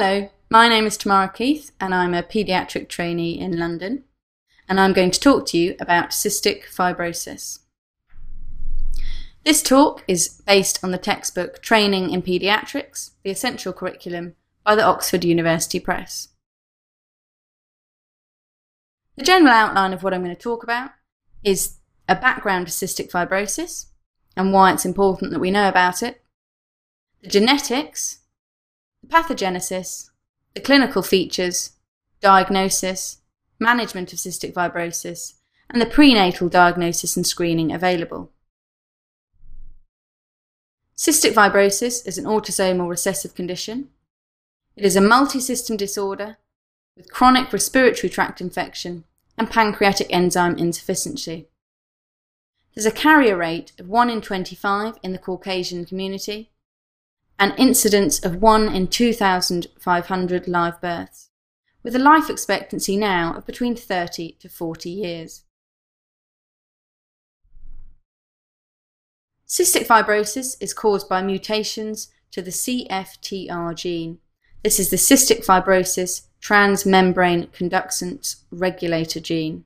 Hello, my name is Tamara Keith and I'm a paediatric trainee in London and I'm going to talk to you about cystic fibrosis. This talk is based on the textbook Training in Paediatrics, the Essential Curriculum by the Oxford University Press. The general outline of what I'm going to talk about is a background to cystic fibrosis and why it's important that we know about it, the genetics, the pathogenesis, the clinical features, diagnosis, management of cystic fibrosis, and the prenatal diagnosis and screening available. Cystic fibrosis is an autosomal recessive condition. It is a multi-system disorder with chronic respiratory tract infection and pancreatic enzyme insufficiency. There's a carrier rate of 1 in 25 in the Caucasian community, an incidence of 1 in 2,500 live births, with a life expectancy now of between 30 to 40 years. Cystic fibrosis is caused by mutations to the CFTR gene. This is the cystic fibrosis transmembrane conductance regulator gene.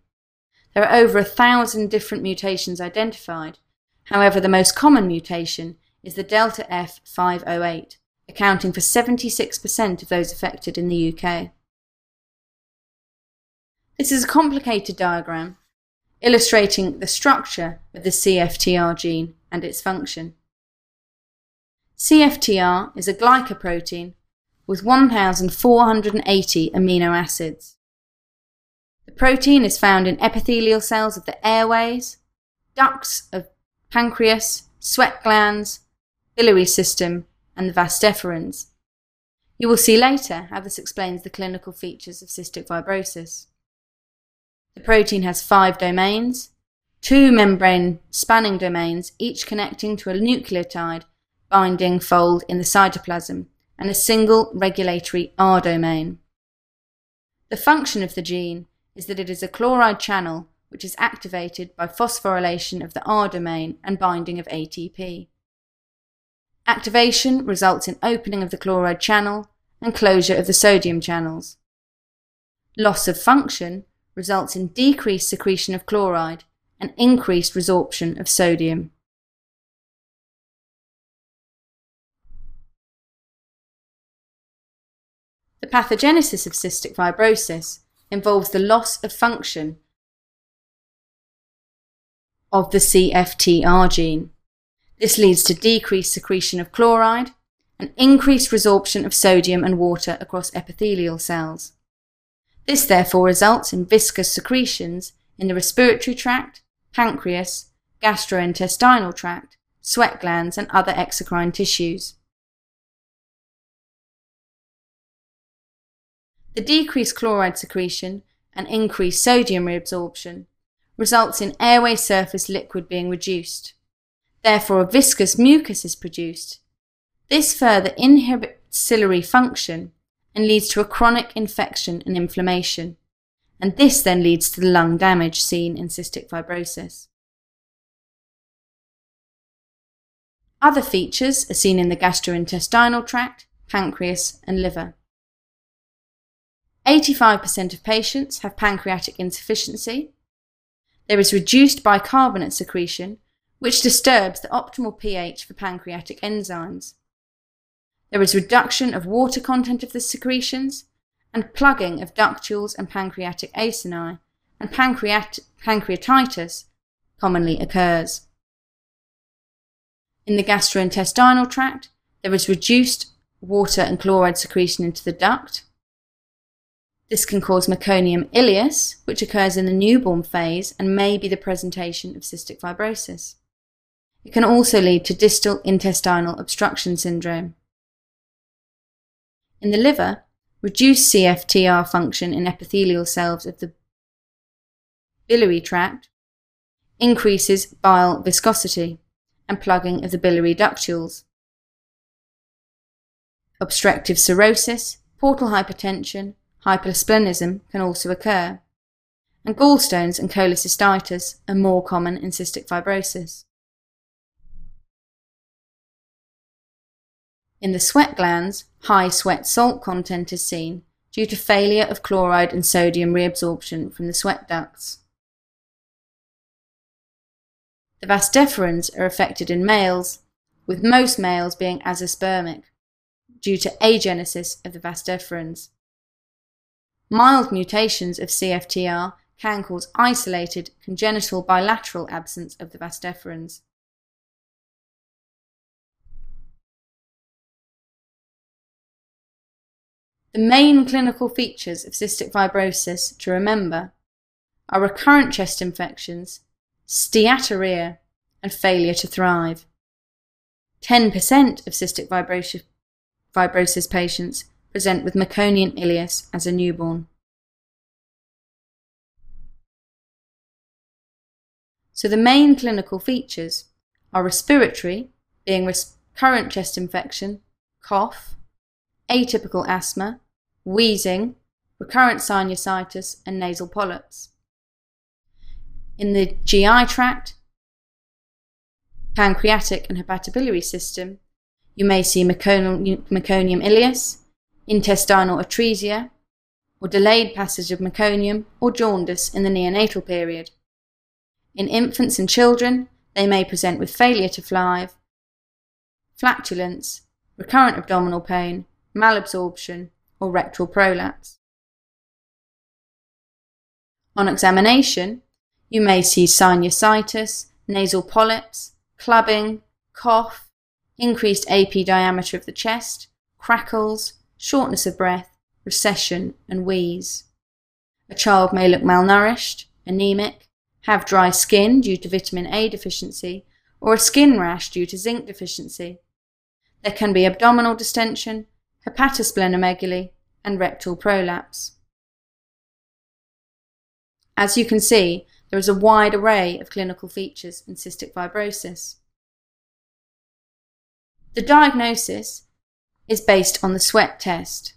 There are over a thousand different mutations identified. However, the most common mutation is the delta F508, accounting for 76% of those affected in the UK. This is a complicated diagram illustrating the structure of the CFTR gene and its function. CFTR is a glycoprotein with 1,480 amino acids. The protein is found in epithelial cells of the airways, ducts of pancreas, sweat glands, biliary system, and the vas deferens. You will see later how this explains the clinical features of cystic fibrosis. The protein has five domains, two membrane spanning domains, each connecting to a nucleotide binding fold in the cytoplasm, and a single regulatory R domain. The function of the gene is that it is a chloride channel which is activated by phosphorylation of the R domain and binding of ATP. Activation results in opening of the chloride channel and closure of the sodium channels. Loss of function results in decreased secretion of chloride and increased resorption of sodium. The pathogenesis of cystic fibrosis involves the loss of function of the CFTR gene. This leads to decreased secretion of chloride and increased resorption of sodium and water across epithelial cells. This therefore results in viscous secretions in the respiratory tract, pancreas, gastrointestinal tract, sweat glands, and other exocrine tissues. The decreased chloride secretion and increased sodium reabsorption results in airway surface liquid being reduced. Therefore, a viscous mucus is produced. This further inhibits ciliary function and leads to a chronic infection and inflammation. And this then leads to the lung damage seen in cystic fibrosis. Other features are seen in the gastrointestinal tract, pancreas, and liver. 85% of patients have pancreatic insufficiency. There is reduced bicarbonate secretion, which disturbs the optimal pH for pancreatic enzymes. There is reduction of water content of the secretions and plugging of ductules and pancreatic acini, and pancreat- pancreatitis commonly occurs. In the gastrointestinal tract, there is reduced water and chloride secretion into the duct. This can cause meconium ileus, which occurs in the newborn phase and may be the presentation of cystic fibrosis. It can also lead to distal intestinal obstruction syndrome. In the liver, reduced CFTR function in epithelial cells of the biliary tract increases bile viscosity and plugging of the biliary ductules. Obstructive cirrhosis, portal hypertension, Hypersplenism can also occur, and gallstones and cholecystitis are more common in cystic fibrosis. In the sweat glands, high sweat salt content is seen due to failure of chloride and sodium reabsorption from the sweat ducts. The vas deferens are affected in males, with most males being azospermic due to agenesis of the vas deferens. Mild mutations of CFTR can cause isolated congenital bilateral absence of the vas deferens. The main clinical features of cystic fibrosis to remember are recurrent chest infections, steatorrhea, and failure to thrive. 10% of cystic fibrosis, fibrosis patients present with meconium ileus as a newborn. So the main clinical features are respiratory, being recurrent chest infection, cough, atypical asthma, wheezing, recurrent sinusitis, and nasal polyps. In the GI tract, pancreatic and hepatobiliary system, you may see meconium, meconium ileus, intestinal atresia, or delayed passage of meconium or jaundice in the neonatal period. In infants and children, they may present with failure to thrive, flatulence, recurrent abdominal pain, malabsorption, or rectal prolapse. On examination, you may see sinusitis, nasal polyps, clubbing, cough, increased AP diameter of the chest, crackles, shortness of breath, recession, and wheeze. A child may look malnourished, anemic, have dry skin due to vitamin A deficiency, or a skin rash due to zinc deficiency. There can be abdominal distension, hepatosplenomegaly, and rectal prolapse. As you can see, there is a wide array of clinical features in cystic fibrosis. The diagnosis is based on the sweat test.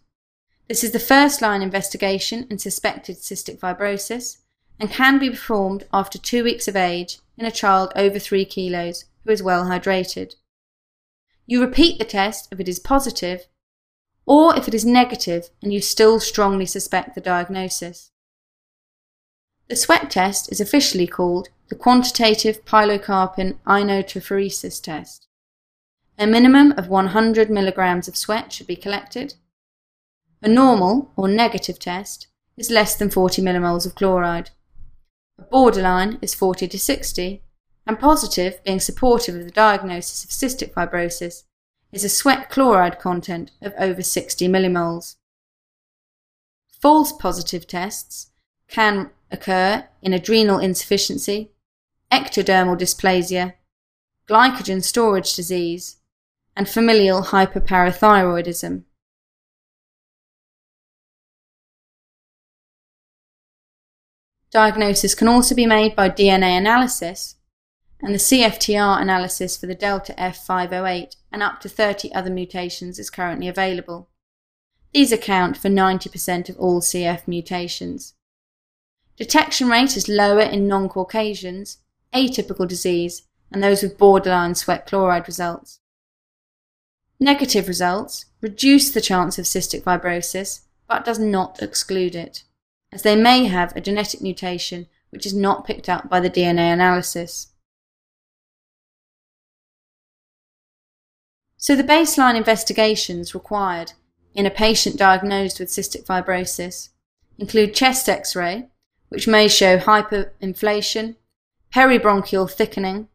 This is the first line investigation in suspected cystic fibrosis and can be performed after two weeks of age in a child over three kilos who is well hydrated. You repeat the test if it is positive or if it is negative and you still strongly suspect the diagnosis. The sweat test is officially called the quantitative pilocarpine iontophoresis test. A minimum of 100 milligrams of sweat should be collected. A normal or negative test is less than 40 millimoles of chloride. A borderline is 40 to 60, and positive being supportive of the diagnosis of cystic fibrosis is a sweat chloride content of over 60 millimoles. False positive tests can occur in adrenal insufficiency, ectodermal dysplasia, glycogen storage disease, and familial hyperparathyroidism. Diagnosis can also be made by DNA analysis and the CFTR analysis for the Delta F508 and up to 30 other mutations is currently available. These account for 90% of all CF mutations. Detection rate is lower in non Caucasians, atypical disease, and those with borderline sweat chloride results. Negative results reduce the chance of cystic fibrosis but does not exclude it, as they may have a genetic mutation which is not picked up by the DNA analysis. So the baseline investigations required in a patient diagnosed with cystic fibrosis include chest x-ray, which may show hyperinflation, peribronchial thickening,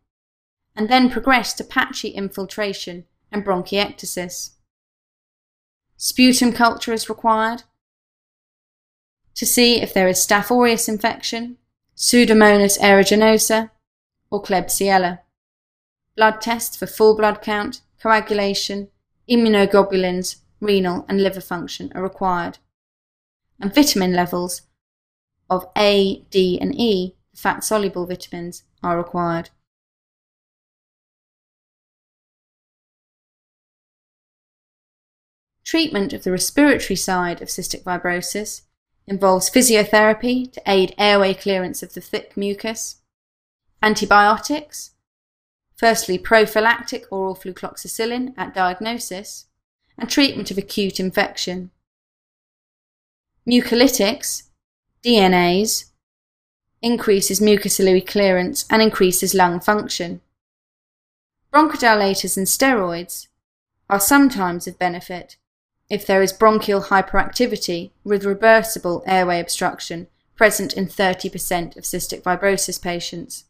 and then progress to patchy infiltration and bronchiectasis. Sputum culture is required to see if there is Staph aureus infection, Pseudomonas aeruginosa, or Klebsiella. Blood tests for full blood count, coagulation, immunoglobulins, renal and liver function are required. And vitamin levels of A, D, and E, fat soluble vitamins, are required. Treatment of the respiratory side of cystic fibrosis involves physiotherapy to aid airway clearance of the thick mucus, antibiotics, firstly prophylactic oral flucloxacillin at diagnosis, and treatment of acute infection. Mucolytics, DNase, increases mucociliary clearance and increases lung function. Bronchodilators and steroids are sometimes of benefit if there is bronchial hyperactivity with reversible airway obstruction present in 30% of cystic fibrosis patients.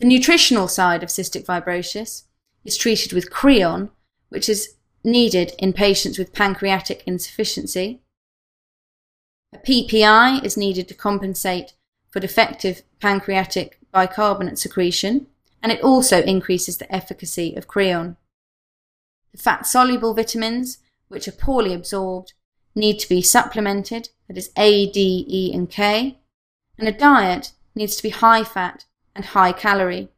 The nutritional side of cystic fibrosis is treated with Creon, which is needed in patients with pancreatic insufficiency. A PPI is needed to compensate for defective pancreatic bicarbonate secretion, and it also increases the efficacy of Creon. The fat soluble vitamins, which are poorly absorbed, need to be supplemented, that is A, D, E, and K, and a diet needs to be high fat and high calorie,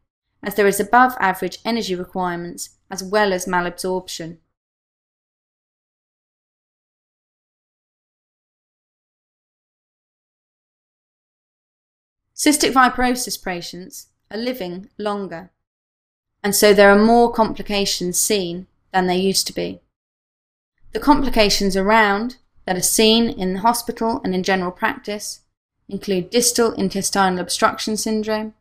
as there is above average energy requirements as well as malabsorption. Cystic fibrosis patients are living longer, and so there are more complications seen than there used to be. The complications around that are seen in the hospital and in general practice include distal intestinal obstruction syndrome,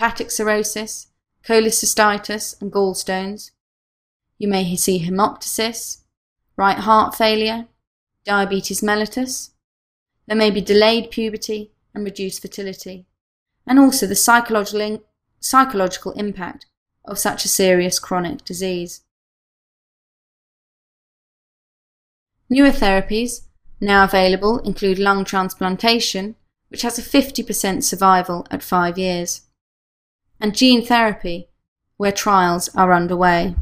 hepatic cirrhosis, cholecystitis and gallstones. You may see hemoptysis, right heart failure, diabetes mellitus. There may be delayed puberty and reduced fertility, and also the psychological, psychological impact of such a serious chronic disease. Newer therapies now available include lung transplantation, which has a 50% survival at five years, and gene therapy, where trials are underway.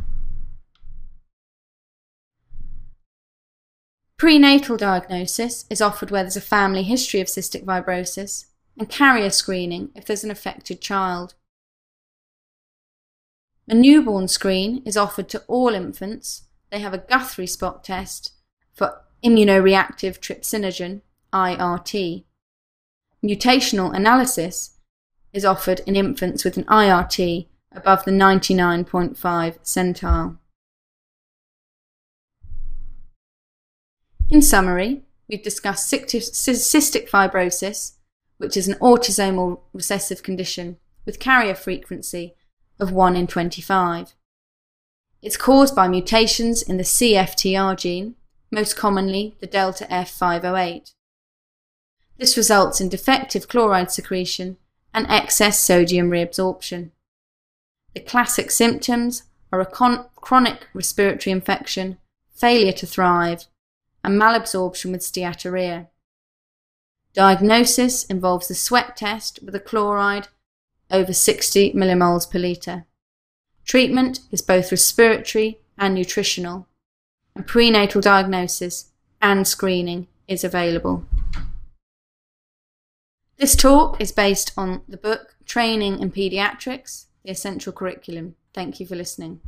Prenatal diagnosis is offered where there's a family history of cystic fibrosis, and carrier screening if there's an affected child. A newborn screen is offered to all infants. They have a Guthrie spot test for immunoreactive trypsinogen, IRT. Mutational analysis is offered in infants with an IRT above the 99.5 centile. In summary, we've discussed cystic fibrosis, which is an autosomal recessive condition with carrier frequency of 1 in 25. It's caused by mutations in the CFTR gene, most commonly the delta F508. This results in defective chloride secretion and excess sodium reabsorption. The classic symptoms are a con- chronic respiratory infection, failure to thrive, and malabsorption with steatorrhea. Diagnosis involves the sweat test with a chloride over 60 millimoles per litre. Treatment is both respiratory and nutritional and prenatal diagnosis and screening is available. This talk is based on the book Training in Pediatrics, the Essential Curriculum. Thank you for listening.